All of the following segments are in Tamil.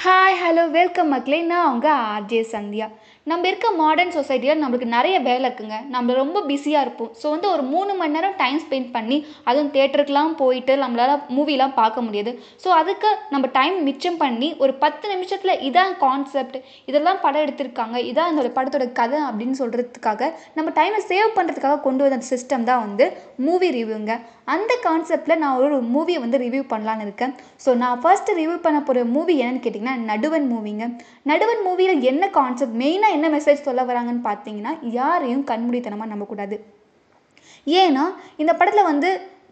ஹாய் ஹலோ வெல்கம் மக்களே நான் உங்கள் ஆர்ஜே சந்தியா நம்ம இருக்க மாடர்ன் சொசைட்டியில் நம்மளுக்கு நிறைய வேலை இருக்குங்க. நம்ம ரொம்ப பிஸியாக இருப்போம். ஸோ வந்து ஒரு மூணு மணி நேரம் டைம் ஸ்பெண்ட் பண்ணி அதுவும் தேட்டருக்குலாம் போயிட்டு நம்மளால் மூவிலாம் பார்க்க முடியாது. ஸோ அதுக்கு நம்ம டைம் மிச்சம் பண்ணி ஒரு பத்து நிமிஷத்தில் இதான் கான்செப்ட் இதெல்லாம் படம் எடுத்திருக்காங்க இதான் இந்த படத்தோட கதை அப்படின்னு சொல்கிறதுக்காக நம்ம டைமை சேவ் பண்ணுறதுக்காக கொண்டு வந்த சிஸ்டம் தான் வந்து மூவி ரிவ்யூங்க அந்த கான்செப்டில் நான் ஒரு மூவியை வந்து ரிவ்யூ பண்ணலான்னு இருக்கேன். ஸோ நான் ஃபர்ஸ்ட் ரிவ்யூ பண்ண போகிற மூவி என்னன்னு கேட்டிங்கன்னா நடுவன் மூவிங்க நடுவன் மூவியில் என்ன கான்செப்ட் மெயினாக என்ன மெசேஜ் சொல்ல வராங்கன்னு பார்த்தீங்கன்னா யாரையும் கண்மூடித்தனமாக நம்பக்கூடாது. ஏன்னா இந்த படத்தில் வந்து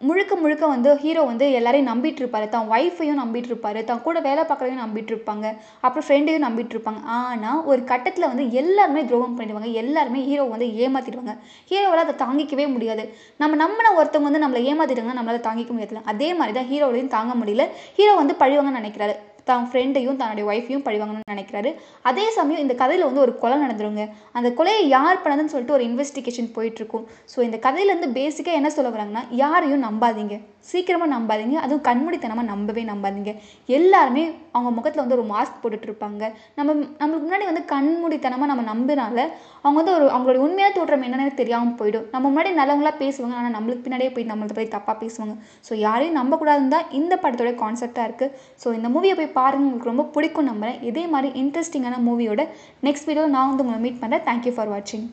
முழுக்க முழுக்க வந்து ஹீரோ வந்து எல்லாரையும் நம்பிட்டு இருப்பாரு. தான் ஒய்ஃபையும் நம்பிட்டு இருப்பாரு. தான் கூட வேலை பார்க்குறவையும் நம்பிட்டு இருப்பாங்க. அப்புறம் ஃப்ரெண்டையும் நம்பிட்டு இருப்பாங்க. ஆனால் ஒரு கட்டத்தில் வந்து எல்லாருமே துரோகம் பண்ணிடுவாங்க. எல்லாருமே ஹீரோ வந்து ஏமாத்திடுவாங்க. ஹீரோவால் அதை தாங்கிக்கவே முடியாது. நம்ம நம்பின ஒருத்தவங்க வந்து நம்மளை ஏமாத்திட்டாங்கன்னா நம்மளால் தாங்கிக்க முடியாது அதே மாதிரி தான் ஹீரோவிலையும் தாங்க முடியல. ஹீரோ வந்து பழிவாங்கன்னு நினைக்கிறாரு. தான் ஃப்ரெண்டையும் தன்னுடைய ஒய்ஃபையும் பழிவாங்கணும்னு நினைக்கிறாரு. அதே சமயம் இந்த கதையில் வந்து ஒரு கொலை நடந்துருங்க. அந்த கொலையை யார் பண்ணதுன்னு சொல்லிட்டு ஒரு இன்வெஸ்டிகேஷன் போயிட்டுருக்கும். ஸோ இந்த கதையிலேருந்து பேசிக்காக என்ன சொல்ல வராங்கன்னா யாரையும் நம்பாதீங்க. சீக்கிரமாக நம்பாதீங்க. அதுவும் கண்மூடித்தனமாக நம்பவே நம்பாதீங்க. எல்லாருமே அவங்க முகத்தில் வந்து ஒரு மாஸ்க் போட்டுட்டு இருப்பாங்க நம்ம நம்மளுக்கு முன்னாடி வந்து கண்மூடித்தனமாக நம்ம நம்பினால அவங்க வந்து ஒரு அவங்களோட உண்மையான தோற்றம் என்னென்னு தெரியாமல் போயிடும். நம்ம முன்னாடி நல்லவங்களாக பேசுவாங்க. ஆனால் நம்மளுக்கு பின்னாடியே போய் நம்மளை போய் தப்பாக பேசுவாங்க. ஸோ யாரையும் நம்பக்கூடாதுன்னு தான் இந்த படத்தோட கான்செப்டாக இருக்குது ஸோ இந்த மூவியை போய் பாருங்கள் உங்களுக்கு ரொம்ப பிடிக்கும் நம்புறேன். இதே மாதிரி இன்ட்ரெஸ்டிங்கான மூவியோட நெக்ஸ்ட் வீடியோ நான் வந்து உங்களை மீட் பண்ணுறேன் தேங்க்யூ ஃபார் வாட்சிங்